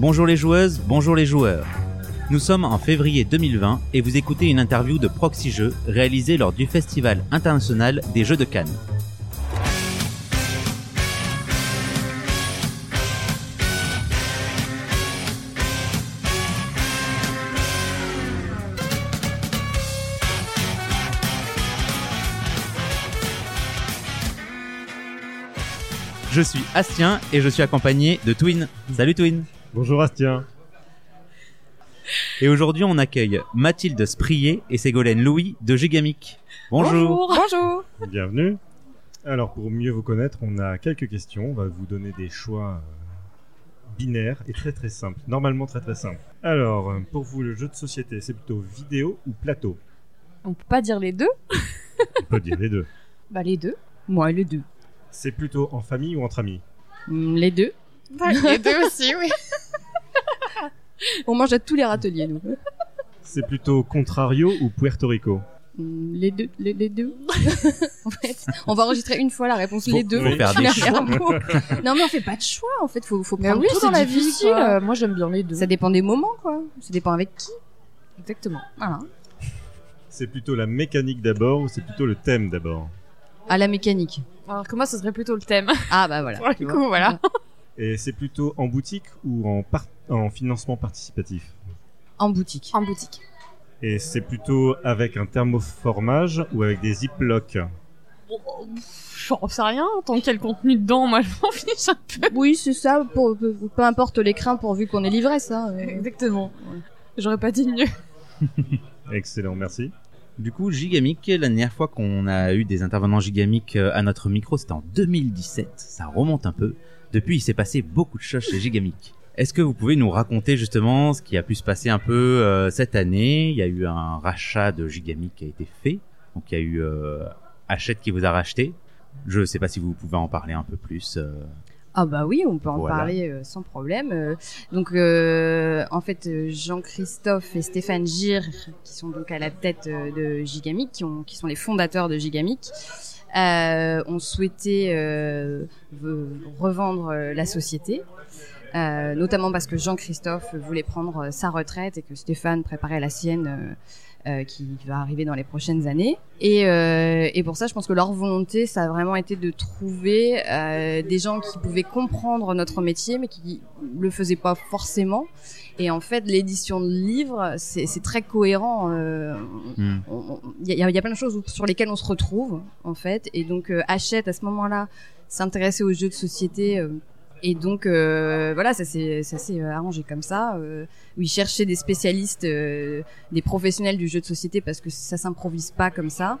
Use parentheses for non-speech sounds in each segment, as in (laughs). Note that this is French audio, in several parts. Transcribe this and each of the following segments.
Bonjour les joueuses, bonjour les joueurs. Nous sommes en février 2020 et vous écoutez une interview de Proxy Jeux réalisée lors du Festival international des Jeux de Cannes. Je suis Astien et je suis accompagné de Twin. Salut Twin. Bonjour Astien. Et aujourd'hui, on accueille Mathilde Sprier et Ségolène Louis de Gigamic. Bonjour. Bonjour. Bienvenue. Alors pour mieux vous connaître, on a quelques questions. On va vous donner des choix euh, binaires et très très simples. Normalement très très simples. Alors euh, pour vous, le jeu de société, c'est plutôt vidéo ou plateau? On peut pas dire les deux On peut dire les deux. (laughs) Bah les deux. Moi les deux. C'est plutôt en famille ou entre amis? Mm, les deux. les deux aussi, oui. (laughs) (laughs) On mange à tous les râteliers nous. C'est plutôt Contrario ou Puerto Rico Mm, Les deux, les, les deux. (laughs) en fait, on va enregistrer une fois la réponse Faut- les deux. faut faire des choix. non mais on fait pas de choix en fait, faut faut prendre oui, tout dans la vie. quoi. Moi, j'aime bien les deux. Ça dépend des moments quoi. Ça dépend avec qui. Exactement. Voilà. C'est plutôt la mécanique d'abord ou c'est plutôt le thème d'abord À la mécanique. Alors que moi, ce serait plutôt le thème. Ah bah voilà. (laughs) Pour le coup, voilà. Et c'est plutôt en boutique ou en, par- en financement participatif? En boutique. En boutique. Et c'est plutôt avec un thermoformage ou avec des ziplocs? J'en sais rien. Tant qu'il y a le contenu dedans, moi, (laughs) je m'en fiche un peu. Oui c'est ça. Pour, peu, peu importe les craintes pourvu qu'on ait livré ça. euh. Exactement. J'aurais pas dit mieux. (laughs) Excellent, merci. Du coup, Gigamic, la dernière fois qu'on a eu des intervenants Gigamic euh, à notre micro, c'était en 2017. Ça remonte un peu. Depuis, il s'est passé beaucoup de choses chez Gigamic. Est-ce que vous pouvez nous raconter justement ce qui a pu se passer un peu euh, cette année? Il y a eu un rachat de Gigamic qui a été fait. Donc il y a eu euh, Hachette qui vous a racheté. Je ne sais pas si vous pouvez en parler un peu plus. euh. Ah bah oui, on peut en Voilà. parler euh, sans problème. Donc en fait, Jean-Christophe et Stéphane Gir, qui sont donc à la tête de Gigamic, qui, ont, qui sont les fondateurs de Gigamic, euh, ont souhaité euh, ve- revendre euh, la société. Notamment parce que Jean-Christophe voulait prendre sa retraite et que Stéphane préparait la sienne qui va arriver dans les prochaines années. Et, et pour ça, je pense que leur volonté, ça a vraiment été de trouver des gens qui pouvaient comprendre notre métier, mais qui le faisaient pas forcément. Et en fait, l'édition de livres, c'est très cohérent. euh, Il y, a, il y a plein de choses sur lesquelles on se retrouve, en fait. Et donc, euh, Hachette, à ce moment-là, s'intéressait aux jeux de société. euh, et donc, euh, voilà, ça s'est euh, arrangé comme ça. Euh, où ils cherchaient des spécialistes, des professionnels du jeu de société, parce que ça s'improvise pas comme ça.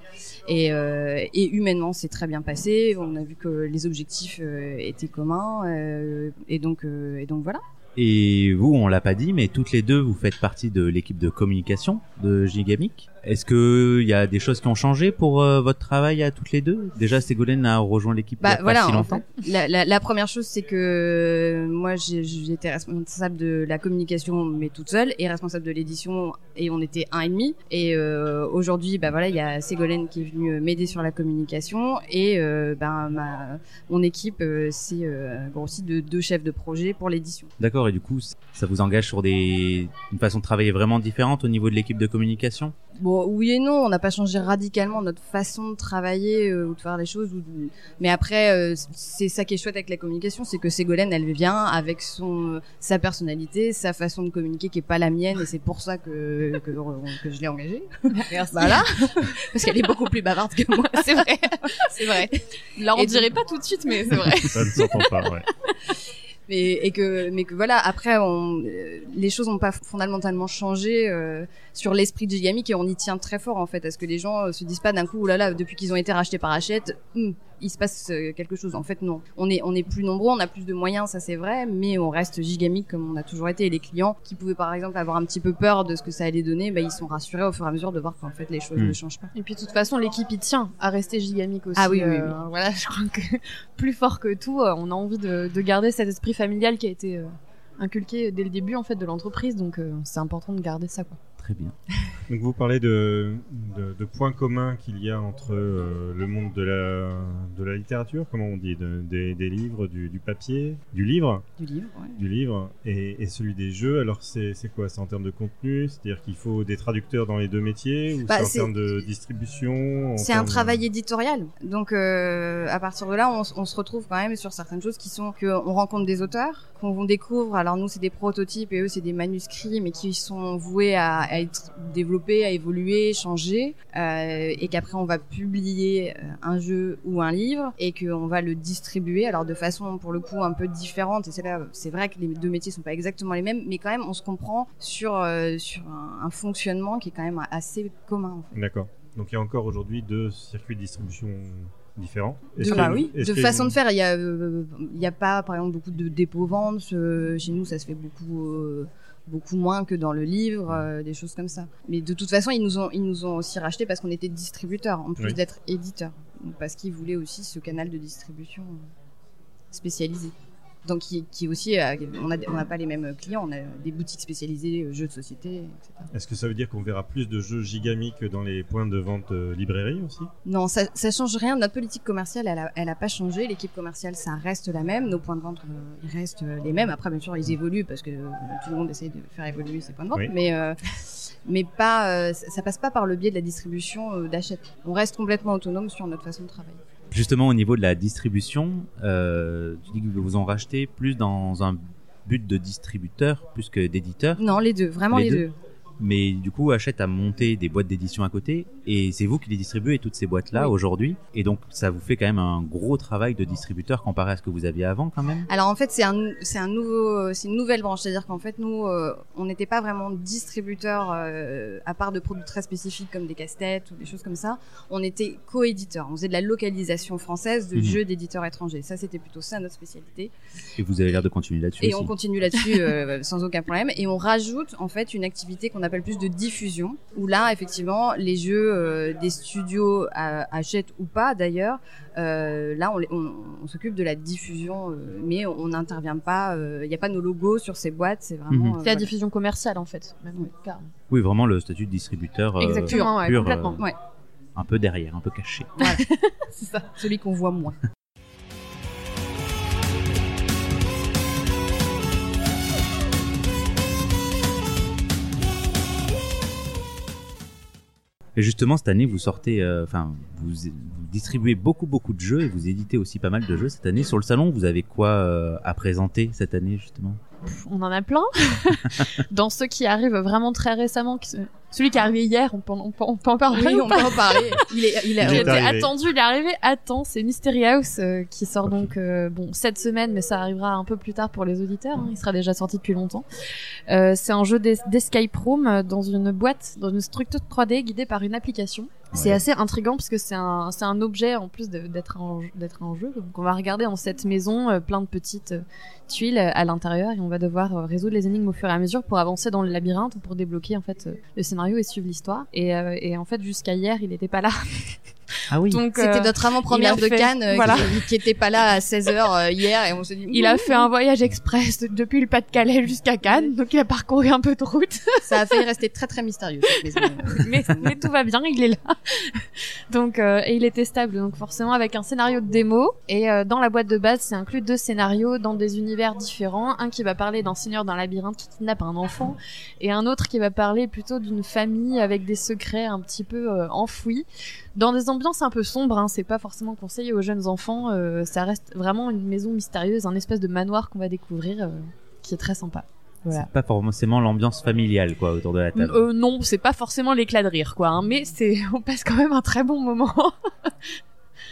Et, et humainement, c'est très bien passé. On a vu que les objectifs étaient communs. et, donc, et donc, voilà. Et vous, on l'a pas dit, mais toutes les deux, vous faites partie de l'équipe de communication de Gigamic. Est-ce que il y a des choses qui ont changé pour euh, votre travail à toutes les deux? Déjà, Ségolène a rejoint l'équipe il y Bah a pas voilà, si en longtemps. fait, la, la, la première chose c'est que euh, moi j'étais responsable de la communication mais toute seule et responsable de l'édition et on était un et demi et euh, aujourd'hui bah voilà il y a Ségolène qui est venue m'aider sur la communication et euh, ben ma mon équipe c'est grossi de deux chefs de projet pour l'édition. D'accord, et du coup, ça vous engage sur des une façon de travailler vraiment différente au niveau de l'équipe de communication? Bon, oui et non, on n'a pas changé radicalement notre façon de travailler euh, ou de faire les choses. Ou de- Mais après, euh, c'est ça qui est chouette avec la communication, c'est que Ségolène, elle vient avec son euh, sa personnalité, sa façon de communiquer qui est pas la mienne, et c'est pour ça que que, que je l'ai engagée. (laughs) Merci. Voilà, parce qu'elle est beaucoup plus bavarde que moi. C'est vrai. C'est vrai. Là, on Et dirait donc- pas tout de suite, mais c'est vrai. Ça ne s'entend pas, ouais. (laughs) mais que voilà après on euh, les choses n'ont pas fondamentalement changé euh, sur l'esprit de Gigamic et on y tient très fort en fait à ce que les gens euh, se disent pas d'un coup oh là là depuis qu'ils ont été rachetés par Hachette hum, il se passe euh, quelque chose en fait non on est on est plus nombreux on a plus de moyens ça c'est vrai mais on reste Gigamic comme on a toujours été et les clients qui pouvaient par exemple avoir un petit peu peur de ce que ça allait donner bah ils sont rassurés au fur et à mesure de voir qu'en fait les choses Hmm. ne changent pas Et puis, de toute façon, l'équipe y tient à rester gigamique aussi. Ah oui, oui, euh, oui. Voilà, (laughs) je crois que plus fort que tout, euh, on a envie de, de garder cet esprit familial qui a été euh, inculqué dès le début, en fait, de l'entreprise. Donc, euh, c'est important de garder ça, quoi. Très bien. Donc vous parlez de, de, de points communs qu'il y a entre euh, le monde de la, de la littérature, comment on dit, de- des, des livres, du, du papier, du livre, Du livre, ouais. du livre et, et celui des jeux. Alors c'est c'est quoi? C'est en termes de contenu? C'est-à-dire qu'il faut des traducteurs dans les deux métiers ou Bah, c'est en c'est- termes de distribution C'est un travail éditorial. Donc, euh, à partir de là, on, on se retrouve quand même sur certaines choses qui sont qu'on rencontre des auteurs, qu'on découvre. Alors nous, c'est des prototypes et eux, c'est des manuscrits, mais qui sont voués à, à être développés, à évoluer, changer, euh, et qu'après on va publier euh, un jeu ou un livre et qu'on va le distribuer. Alors de façon pour le coup un peu différente. Et c'est vrai que les deux métiers sont pas exactement les mêmes, mais quand même on se comprend sur euh, sur un, un fonctionnement qui est quand même assez commun. En fait. D'accord. Donc il y a encore aujourd'hui deux circuits de distribution différents. De, bah oui, de façon une- de faire, il y a, euh, pas, par exemple, beaucoup de dépôts-ventes. euh, chez nous, ça se fait beaucoup, euh, beaucoup moins que dans le livre, euh, des choses comme ça. Mais de toute façon, ils nous ont, ils nous ont aussi racheté parce qu'on était distributeur, en plus Oui. d'être éditeur. Donc, parce qu'ils voulaient aussi ce canal de distribution euh, spécialisé. Donc, qui, qui aussi, euh, on a, on n'a pas les mêmes clients, on a des boutiques spécialisées, euh, jeux de société, etc. Est-ce que ça veut dire qu'on verra plus de jeux gigamiques dans les points de vente euh, librairie aussi? Non, ça, ça change rien. Notre politique commerciale, elle a, elle a pas changé. L'équipe commerciale, ça reste la même. Nos points de vente, euh, ils restent les mêmes. Après, bien sûr, ils évoluent parce que euh, tout le monde essaie de faire évoluer ses points de vente. Oui. Mais, mais pas, ça passe pas par le biais de la distribution d'achat. On reste complètement autonome sur notre façon de travailler. Justement, au niveau de la distribution, euh, tu dis que vous en rachetez plus dans un but de distributeur plus que d'éditeur. Non, les deux, vraiment Les les, deux. deux. Mais du coup, Hachette a monté des boîtes d'édition à côté et c'est vous qui les distribuez toutes ces boîtes-là Oui. aujourd'hui. Et donc, ça vous fait quand même un gros travail de distributeur comparé à ce que vous aviez avant quand même? Alors en fait, c'est un, c'est un nouveau, c'est une nouvelle branche. C'est-à-dire qu'en fait, nous, euh, on n'était pas vraiment distributeur euh, à part de produits très spécifiques comme des casse-têtes ou des choses comme ça. On était co-éditeur. On faisait de la localisation française de Mhm. jeux d'éditeurs étrangers. Ça, c'était plutôt ça notre spécialité. Et vous avez l'air de continuer là-dessus Et aussi. on continue là-dessus euh, (laughs) sans aucun problème. Et on rajoute en fait une activité qu'on appelle plus de diffusion, où là, effectivement, les jeux euh, des studios euh, achètent ou pas d'ailleurs. euh, là, on, les- on- on s'occupe de la diffusion, euh, mais on n'intervient pas. Il n'y a pas nos logos sur ces boîtes. C'est vraiment. Mhm. euh, C'est la voilà. diffusion commerciale en fait. Même, Oui. carrément. Oui, vraiment le statut de distributeur euh, Exactement, ouais, complètement. euh, Ouais. un peu derrière, un peu caché. (laughs) C'est ça. Celui qu'on voit moins. Et justement, cette année, vous sortez, euh, enfin, vous, distribuez beaucoup, beaucoup de jeux et vous éditez aussi pas mal de jeux cette année. Sur le salon, vous avez quoi euh, à présenter cette année, justement? On en a plein. (laughs) Dans ceux qui arrivent vraiment très récemment, qui celui qui est arrivé hier, on peut, on peut, on peut en parler Oui, ou on pas peut en parler. Il est, il Il est, Il est était arrivé. attendu, il est arrivé à temps. C'est Mystery House euh, qui sort donc euh, bon cette semaine, mais ça arrivera un peu plus tard pour les auditeurs. hein. Il sera déjà sorti depuis longtemps. Euh, c'est un jeu d'es- d'escape room dans une boîte, dans une structure 3D guidée par une application. C'est Ouais. assez intriguant parce que c'est un, c'est un objet en plus d'être un, d'être un jeu. Donc on va regarder dans cette maison euh, plein de petites euh, tuiles à l'intérieur et on va devoir euh, résoudre les énigmes au fur et à mesure pour avancer dans le labyrinthe pour débloquer en fait euh, le scénario et suivre l'histoire. Et, euh, et en fait jusqu'à hier il n'était pas là. Ah oui. Donc C'était euh, notre avant-première de fait- Cannes euh, voilà. qui, qui était pas là à 16h hier et on s'est dit Il a fait un voyage express de- depuis le Pas-de-Calais jusqu'à Cannes, donc il a parcouru un peu de route, (laughs) ça a failli rester très très mystérieux cette maison. (laughs) mais, mais tout va bien, il est là. Donc euh, et il est testable, donc forcément avec un scénario de démo. Et euh, dans la boîte de base, c'est inclus deux scénarios dans des univers différents. Un qui va parler d'un seigneur dans un labyrinthe qui kidnappe un enfant, et un autre qui va parler plutôt d'une famille avec des secrets un petit peu euh, enfouis, dans des ambiances un peu sombres. Hein, c'est pas forcément conseillé aux jeunes enfants. euh, ça reste vraiment une maison mystérieuse, un espèce de manoir qu'on va découvrir, euh, qui est très sympa. Voilà. C'est pas forcément l'ambiance familiale, quoi, autour de la table. Euh, non, c'est pas forcément l'éclat de rire, quoi. hein, mais c'est, (laughs) on passe quand même un très bon moment. (laughs)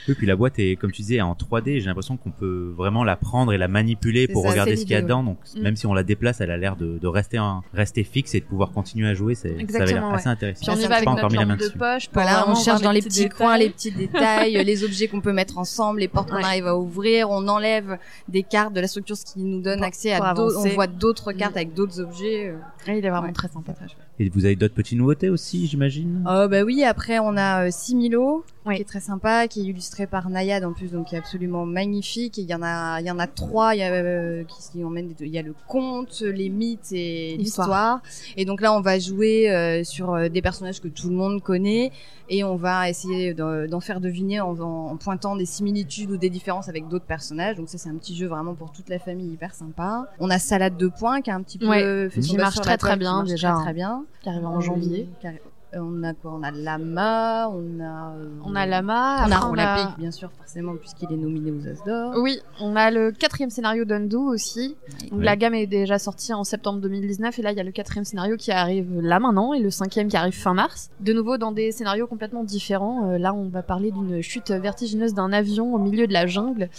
Oui, puis la boîte est, comme tu disais, en 3D. J'ai l'impression qu'on peut vraiment la prendre et la manipuler pour ça, regarder ce qu'il y a dedans. Donc, Mm. même si on la déplace, elle a l'air de, de rester, en- rester fixe et de pouvoir continuer à jouer. C'est, ça avait l'air assez intéressant. Puis on y me va fait avec pas notre encore mis la main lampe de dessus. poche. pour Voilà, on cherche dans les petits petits coins les petits détails, les objets qu'on peut mettre ensemble, les portes qu'on Ouais. arrive à ouvrir, on enlève des cartes de la structure, ce qui nous donne Pour- accès pour à d'autres, on voit d'autres cartes Mm. avec d'autres objets. euh, Ouais, il est vraiment très sympa. Et vous avez d'autres petites nouveautés aussi, j'imagine? Oh bah oui, après on a euh, Similo, Oui. qui est très sympa, qui est illustré par Nayad en plus, donc qui est absolument magnifique. Et Il y en a, il y en a trois. Il y a, euh, qui s'y emmènent. des- Il y a le conte, les mythes et L'histoire. Et donc là, on va jouer euh, sur des personnages que tout le monde connaît, et on va essayer d'en faire deviner en, en pointant des similitudes ou des différences avec d'autres personnages. Donc ça, c'est un petit jeu vraiment pour toute la famille, hyper sympa. On a Salade de points qui a un petit peu Ouais, fait qui son marche très, très bien, déjà, très, hein. très bien. Qui arrive en janvier. Euh, On a quoi? On a Lama, on a. euh, On a Lama, On a on a- bien sûr, forcément, puisqu'il est nominé aux As d'Or. Oui, on a le quatrième scénario d'Undo aussi. Donc Ouais. la gamme est déjà sortie en septembre 2019 et là il y a le quatrième scénario qui arrive là maintenant et le cinquième qui arrive fin mars. De nouveau dans des scénarios complètement différents. Euh, là on va parler d'une chute vertigineuse d'un avion au milieu de la jungle.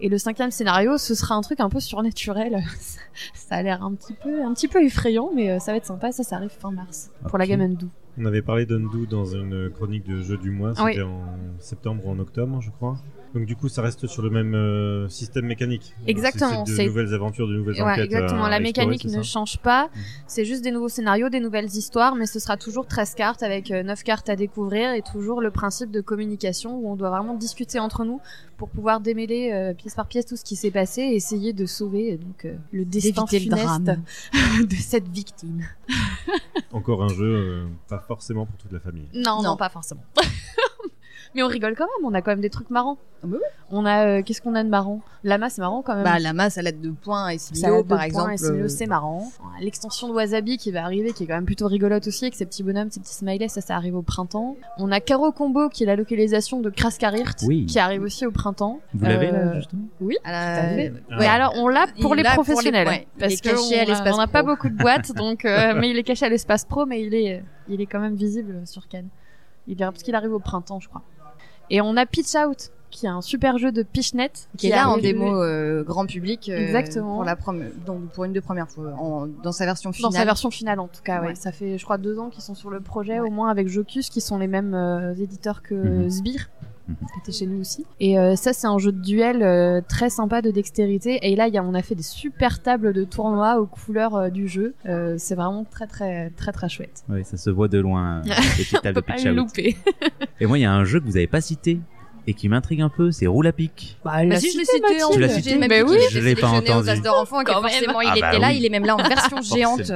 Et le cinquième scénario, ce sera un truc un peu surnaturel. (laughs) ça a l'air un petit peu, un petit peu effrayant, mais euh, ça va être sympa. Ça, ça arrive fin mars pour la gamme Undo. On avait parlé d'Undo dans une chronique de jeu du mois, Oui. c'était en septembre ou en octobre, je crois. Donc du coup, ça reste sur le même euh, système mécanique. Exactement, C'est de nouvelles aventures, de nouvelles Ouais, enquêtes. exactement. à La explorer, mécanique ne change pas. Mhm. C'est juste des nouveaux scénarios, des nouvelles histoires, mais ce sera toujours 13 cartes avec euh, 9 cartes à découvrir et toujours le principe de communication où on doit vraiment discuter entre nous pour pouvoir démêler euh, pièce par pièce tout ce qui s'est passé et essayer de sauver euh, donc euh, le destin D'éviter le funeste drame. (laughs) de cette victime. Encore un jeu, euh, pas forcément pour toute la famille. Non, non, Non. pas forcément. (laughs) mais on rigole quand même, on a quand même des trucs marrants. Ah bah oui. On a euh, qu'est-ce qu'on a de marrant? Lama, c'est marrant quand même. Bah, Lama, Salade de points et Similo, par exemple. euh, c'est marrant. L'extension de Wasabi qui va arriver, qui est quand même plutôt rigolote aussi, avec ses petits bonhommes, ses petits smileys, ça, ça arrive au printemps. On a Caro Combo, qui est la localisation de Kraskarirt, Oui. qui arrive aussi au printemps. Vous l'avez là, Euh, justement? à la- à fait. Ah. Mais alors, on l'a pour Il les l'a pour les- professionnels. ouais, parce est caché que à on a- l'espace on n'a pas pro. beaucoup de boîtes, (laughs) donc, euh, mais il est caché à l'espace pro, mais il est, il est quand même visible sur Cannes. Il est, parce qu'il arrive au printemps, je crois. Et on a Pitch Out, qui est un super jeu de Pitchnet. qui est là en démo euh, grand public. euh, Exactement. Pour, la prom- donc, pour une des premières fois, en- dans sa version Dans finale. sa version finale, en tout cas, ouais. Ouais. Ça fait, je crois, deux ans qu'ils sont sur le projet, au moins avec Jocus, qui sont les mêmes euh, éditeurs que Mhm. Sbire, Mhm. qui était chez nous aussi. Et euh, ça, c'est un jeu de duel euh, très sympa de dextérité. Et là, il y a, on a fait des super tables de tournoi aux couleurs euh, du jeu. C'est vraiment très, très, très, très chouette. Oui, ça se voit de loin. (laughs) On peut pas le louper. Et moi, il y a un jeu que vous avez pas cité et qui m'intrigue un peu, c'est Roule à pic. Bah, Bah si, je l'ai cité, en. Tu l'as plus, cité Mais oui. Je l'ai pas aux entendu. D'Or enfant Quand forcément il Ah était bah là, oui. il est même là en version géante.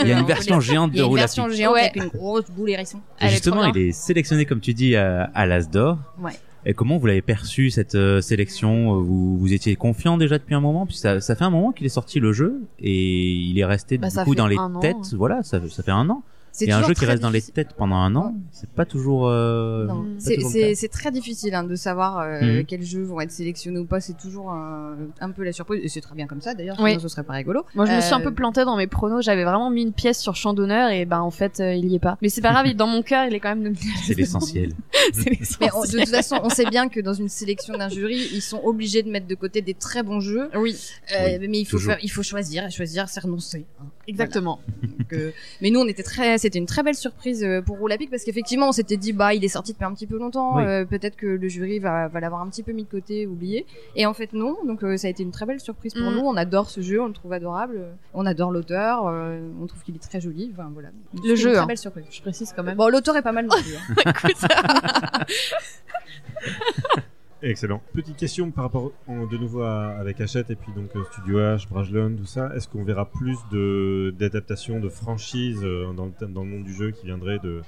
Il y a une peut version géante de une Roule à version pic. géante Ouais. avec une grosse boule hérisson. Et justement, il est sélectionné, comme tu dis, à, l'As d'Or. Ouais. Et comment vous l'avez perçu cette euh, sélection? Vous, vous étiez confiant déjà depuis un moment? Puis ça, ça fait un moment qu'il est sorti le jeu et il est resté Bah, du coup dans les an, têtes. hein. Voilà, ça, ça fait un an. C'est un jeu qui reste dans les têtes pendant un an, c'est pas toujours. euh, c'est- très difficile hein, de savoir euh, Mhm. quels jeux vont être sélectionnés ou pas. C'est toujours un, un peu la surprise. Et c'est très bien comme ça d'ailleurs, Oui. sinon ce serait pas rigolo. Moi, je me suis un Euh, peu plantée dans mes pronos. J'avais vraiment mis une pièce sur champ d'honneur et ben en fait, euh, il y est pas. Mais c'est pas grave. Dans mon cœur, il est quand même nominé. C'est l'essentiel. (laughs) de toute façon, on sait bien que dans une sélection d'un jury, ils sont obligés de mettre de côté des très bons jeux. Oui, Euh, mais il faut toujours. faire, il faut choisir et choisir, c'est renoncer. hein. exactement. Donc, euh, mais nous, on était très, c'était une très belle surprise euh, pour Roulapic parce qu'effectivement, on s'était dit, bah, il est sorti depuis un petit peu longtemps, Oui. euh, peut-être que le jury va, va l'avoir un petit peu mis de côté, oublié. Et en fait, non. Donc, euh, ça a été une très belle surprise pour Mm. nous. On adore ce jeu, on le trouve adorable. On adore l'auteur, euh, on trouve qu'il est très joli. Enfin, voilà. Le jeu, Une très hein. belle surprise. Je précise quand même. Bon, l'auteur est pas mal non (laughs) plus. hein. (laughs) Excellent. Petite question par rapport en- de nouveau à- avec Hachette et puis donc euh, Studio H, Brajlon, tout ça. Est-ce qu'on verra plus de d'adaptations de franchises euh, dans, le, dans le monde du jeu qui viendraient de,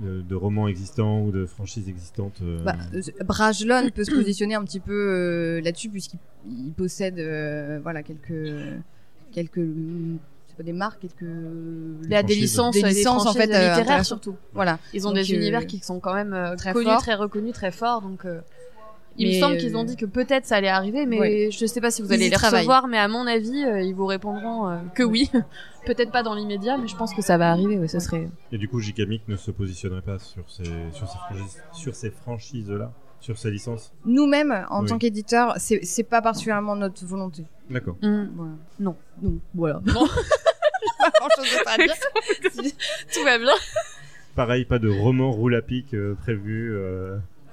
de, de romans existants ou de franchises existantes euh, Bah, euh, Brajlon peut se positionner un petit peu euh, là-dessus puisqu'il il possède euh, voilà quelques quelques c'est pas des marques quelques Il y a des franchises. licences, Des des licences, en franchises fait, littéraires surtout. voilà Ils ont Donc, des euh, univers qui sont quand même très connus, forts. très reconnus, très forts. Donc, euh, il Mais, me semble qu'ils euh, ont dit que peut-être ça allait arriver, mais Ouais. je sais pas si vous Ils allez les travaillent. recevoir. Mais à mon avis, euh, ils vous répondront euh, que oui. (laughs) peut-être pas dans l'immédiat, mais je pense que ça va arriver. Ouais, ça serait. Et du coup, Gigamic ne se positionnerait pas sur ces, sur ces, franchises, sur ces franchises-là, sur ces licences? Nous-mêmes en Oui. tant qu'éditeur c'est pas particulièrement notre volonté D'accord. Hmm. voilà. Non. non voilà Non. (laughs) pas grand chose d'autre à dire (laughs) Tout va bien. Pareil, pas de roman roule à pic euh, prévu.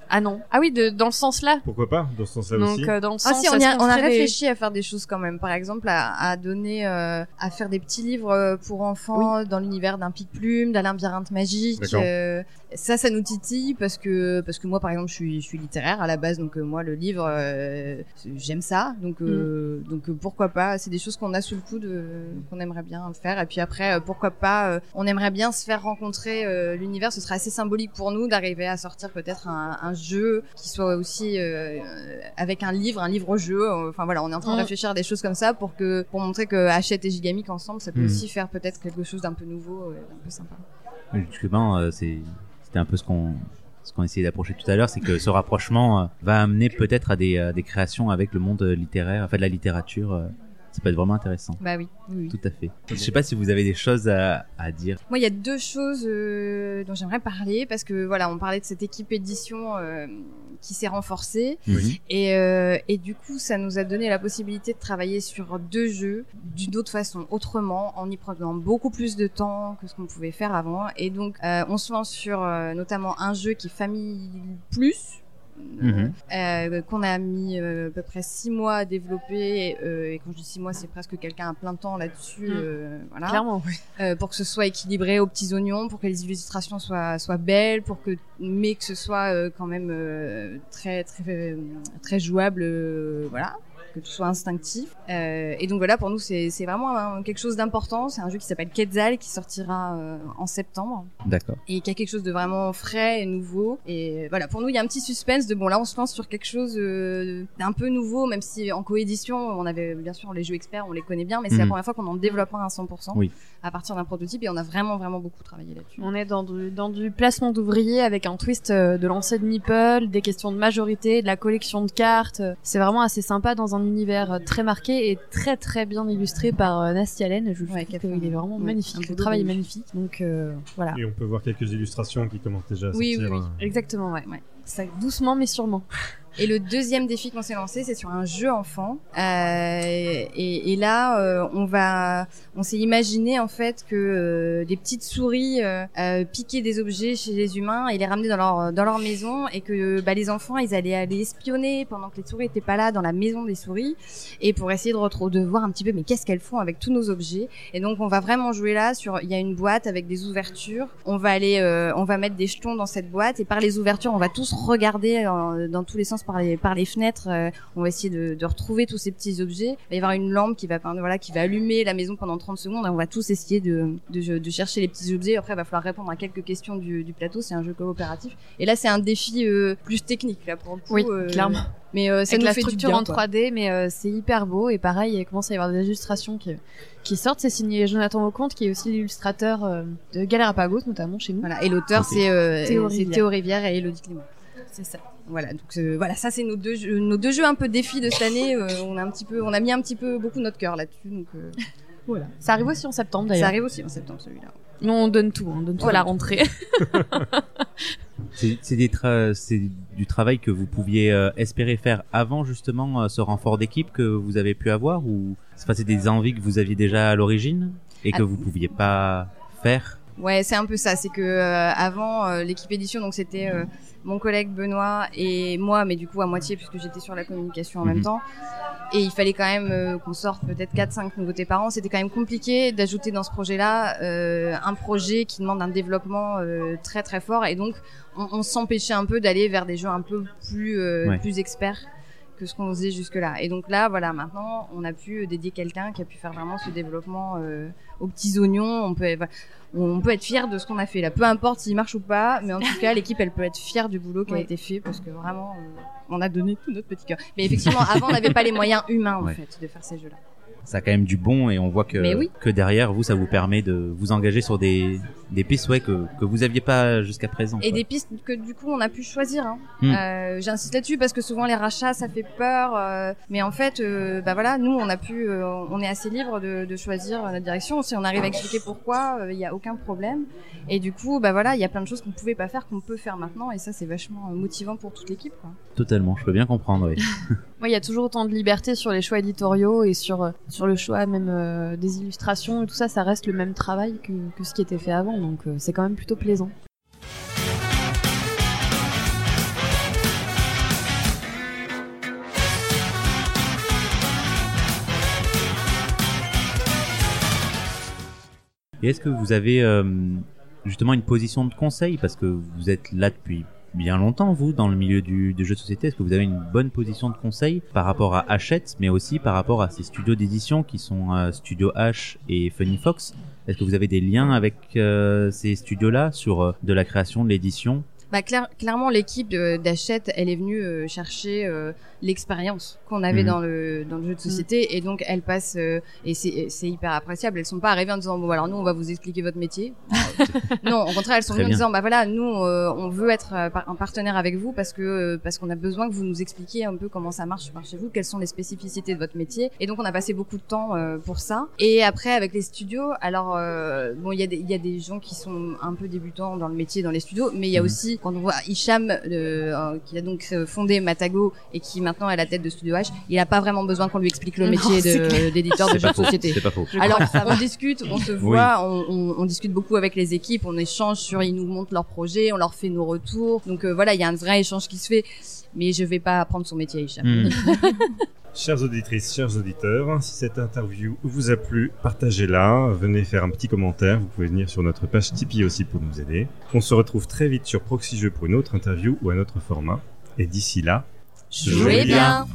Ah non. Ah oui, de, dans le sens là. pourquoi pas Dans ce sens-là Donc aussi. euh, dans le Ah sens. si, on, a, qu'on on a ferait des- réfléchi à faire des choses quand même. Par exemple, à, à donner, euh, à faire des petits livres euh, pour enfants dans l'univers d'un pic-plume, d'un labyrinthe magique. D'accord. euh, ça, ça nous titille parce que parce que moi, par exemple, je suis je suis littéraire à la base, donc euh, moi le livre, euh, j'aime ça, donc euh, donc euh, pourquoi pas. C'est des choses qu'on a sous le coude, qu'on aimerait bien faire. Et puis après, pourquoi pas, euh, on aimerait bien se faire rencontrer euh, l'univers. Ce serait assez symbolique pour nous d'arriver à sortir peut-être un, un jeu qui soit aussi euh, avec un livre, un livre-jeu. Enfin voilà, on est en train de Mm. réfléchir à des choses comme ça pour que pour montrer que Hachette et Gigamic ensemble, ça peut Mm. aussi faire peut-être quelque chose d'un peu nouveau, d'un peu sympa. Justement, euh, c'est c'était un peu ce qu'on ce qu'on essayait d'approcher tout à l'heure, c'est que ce rapprochement euh, va amener peut-être à des, euh, des créations avec le monde littéraire, enfin de la littérature. Ça peut être vraiment intéressant. Bah oui, oui. oui. Tout à fait. Je sais pas si vous avez des choses à, à dire. Moi, il y a deux choses euh, dont j'aimerais parler parce que voilà, on parlait de cette équipe édition euh, qui s'est renforcée Mhm. et, euh, et du coup, ça nous a donné la possibilité de travailler sur deux jeux d'une autre façon, autrement, en y prenant beaucoup plus de temps que ce qu'on pouvait faire avant. Et donc, euh, on se lance sur euh, notamment un jeu qui est Famille Plus. Mhm. euh, qu'on a mis euh, à peu près six mois à développer euh, et quand je dis six mois c'est presque quelqu'un à plein temps là-dessus Mm. euh, voilà Clairement. euh, pour que ce soit équilibré aux petits oignons, pour que les illustrations soient soient belles, pour que mais que ce soit euh, quand même euh, très très très jouable, euh, voilà, que tout soit instinctif. Euh, et donc voilà, pour nous c'est c'est vraiment un- quelque chose d'important. C'est un jeu qui s'appelle Quetzal qui sortira euh, en septembre D'accord. et qui a quelque chose de vraiment frais et nouveau. Et voilà, pour nous, il y a un petit suspense de bon là, on se lance sur quelque chose euh, d'un peu nouveau, même si en coédition, on avait bien sûr les jeux experts, on les connaît bien, mais c'est la Mhm. première fois qu'on en développe un à 100% Oui. à partir d'un prototype et on a vraiment vraiment beaucoup travaillé là-dessus. On est dans du, dans du placement d'ouvriers avec un twist euh, de lancer de Meeple, des questions de majorité, de la collection de cartes. C'est vraiment assez sympa dans un univers euh, très marqué et très très bien illustré par euh, Nasty Allen. Je Ouais, trouve qu'il est vraiment ouais, magnifique. Le travail est magnifique. magnifique. Donc euh, voilà. Et on peut voir quelques illustrations qui commencent déjà à Oui, sortir. oui, oui. hein. Exactement, ouais. Ouais. Ça, doucement mais sûrement. (laughs) Et le deuxième défi qu'on s'est lancé, c'est sur un jeu enfant. Euh, et, et là, euh, on va, on s'est imaginé en fait que euh, des petites souris euh, euh, piquaient des objets chez les humains et les ramenaient dans leur dans leur maison, et que bah, les enfants, ils allaient aller espionner pendant que les souris étaient pas là dans la maison des souris, et pour essayer de retrouver, de voir un petit peu, mais qu'est-ce qu'elles font avec tous nos objets. Et donc, on va vraiment jouer là sur, il y a une boîte avec des ouvertures. On va aller, euh, on va mettre des jetons dans cette boîte, et par les ouvertures, on va tous regarder dans tous les sens par les par les fenêtres. euh, on va essayer de, de retrouver tous ces petits objets. Il va y avoir une lampe qui va, voilà, qui va allumer la maison pendant 30 secondes. Et on va tous essayer de, de, de chercher les petits objets. Après, il va falloir répondre à quelques questions du, du plateau. C'est un jeu coopératif. Et là, c'est un défi euh, plus technique là pour le coup. Oui, euh, clairement. Mais euh, ça Avec nous la fait du structure bien, en quoi. 3D, mais euh, c'est hyper beau. Et pareil, il commence à y avoir des illustrations qui, qui sortent. C'est signé Jonathan Auconte, qui est aussi l'illustrateur euh, de Galerapagos, notamment chez nous. Voilà. Et l'auteur, c'est euh, Théo Rivière. Théo Rivière et Elodie Clément. C'est ça. Voilà, donc euh, voilà, ça c'est nos deux jeux, nos deux jeux un peu défis de cette année. euh, on a un petit peu, on a mis un petit peu beaucoup notre cœur là-dessus, donc euh, Voilà. Ça arrive aussi en septembre ça d'ailleurs. arrive aussi en septembre celui-là. Nous, on donne tout, on donne tout à la rentrée. C'est des tra- c'est du travail que vous pouviez euh, espérer faire avant justement euh, ce renfort d'équipe que vous avez pu avoir ou c'est pas- c'est des envies que vous aviez déjà à l'origine et que Ah. vous pouviez pas faire? Ouais, c'est un peu ça. C'est que euh, avant euh, l'équipe édition, donc c'était euh, mon collègue Benoît et moi, mais du coup à moitié puisque j'étais sur la communication en Mhm. même temps. Et il fallait quand même euh, qu'on sorte peut-être 4-5 nouveautés par an. C'était quand même compliqué d'ajouter dans ce projet-là euh, un projet qui demande un développement euh, très très fort. Et donc on, on s'empêchait un peu d'aller vers des jeux un peu plus Ouais. plus experts que ce qu'on faisait jusque-là. Et donc là, voilà, maintenant, on a pu dédier quelqu'un qui a pu faire vraiment ce développement euh, aux petits oignons. On peut, on peut être fier de ce qu'on a fait là. Peu importe s'il marche ou pas, mais en tout cas, (laughs) l'équipe, elle peut être fière du boulot qui a été fait parce que vraiment, euh, on a donné tout notre petit cœur. Mais effectivement, avant, on n'avait pas les moyens humains, en Ouais. fait, de faire ces jeux-là. Ça a quand même du bon et on voit que oui. que derrière vous ça vous permet de vous engager sur des des pistes ouais que que vous aviez pas jusqu'à présent. Et quoi. des pistes que du coup on a pu choisir. Hein. Hmm. Euh, J'insiste là-dessus parce que souvent les rachats ça fait peur, euh, mais en fait, euh, bah voilà, nous on a pu, euh, on est assez libre de, de choisir notre direction. Si on arrive à expliquer pourquoi, il n'y a aucun problème. Et du coup, bah voilà, il y a plein de choses qu'on pouvait pas faire qu'on peut faire maintenant, et ça c'est vachement motivant pour toute l'équipe. quoi. Totalement, je peux bien comprendre. Oui. (laughs) Moi, il y a toujours autant de liberté sur les choix éditoriaux et sur, sur le choix même euh, des illustrations et tout ça, ça reste le même travail que, ce qui était fait avant, donc euh, c'est quand même plutôt plaisant. Et est-ce que vous avez euh, justement une position de conseil? Parce que vous êtes là depuis bien longtemps, vous, dans le milieu du, jeu de société? Est-ce que vous avez une bonne position de conseil par rapport à Hachette, mais aussi par rapport à ces studios d'édition qui sont euh, Studio H et Funny Fox? Est-ce que vous avez des liens avec euh, ces studios-là sur euh, de la création, de l'édition? Bah, clair- clairement, l'équipe d'Hachette, elle est venue euh, chercher euh, l'expérience qu'on avait Mhm. dans le dans le jeu de société, et donc elle passe euh, et c'est c'est hyper appréciable. Elles sont pas arrivées en disant bon alors nous on va vous expliquer votre métier. (laughs) non, au contraire, elles sont venues en disant bah voilà nous euh, on veut être un partenaire avec vous parce que euh, parce qu'on a besoin que vous nous expliquiez un peu comment ça marche par chez vous, quelles sont les spécificités de votre métier. Et donc on a passé beaucoup de temps euh, pour ça. Et après avec les studios, alors euh, bon il y a des il y a des gens qui sont un peu débutants dans le métier dans les studios, mais il y a Mhm. aussi quand on voit Hicham euh, euh, qui a donc euh, fondé Matago et qui maintenant est à la tête de Studio H, il a pas vraiment besoin qu'on lui explique le métier d'éditeur de jeux de société. C'est pas faux. Alors, on discute, on se voit, on, on- on discute beaucoup avec les équipes, on échange sur, ils nous montrent leurs projets, on leur fait nos retours. Donc euh, voilà, il y a un vrai échange qui se fait. Mais je vais pas apprendre son métier, Hicham. Hmm. (laughs) Chères auditrices, chers auditeurs, si cette interview vous a plu, partagez-la, venez faire un petit commentaire, vous pouvez venir sur notre page Tipeee aussi pour nous aider. On se retrouve très vite sur Proxy Jeux pour une autre interview ou un autre format. Et d'ici là, Jouez bien.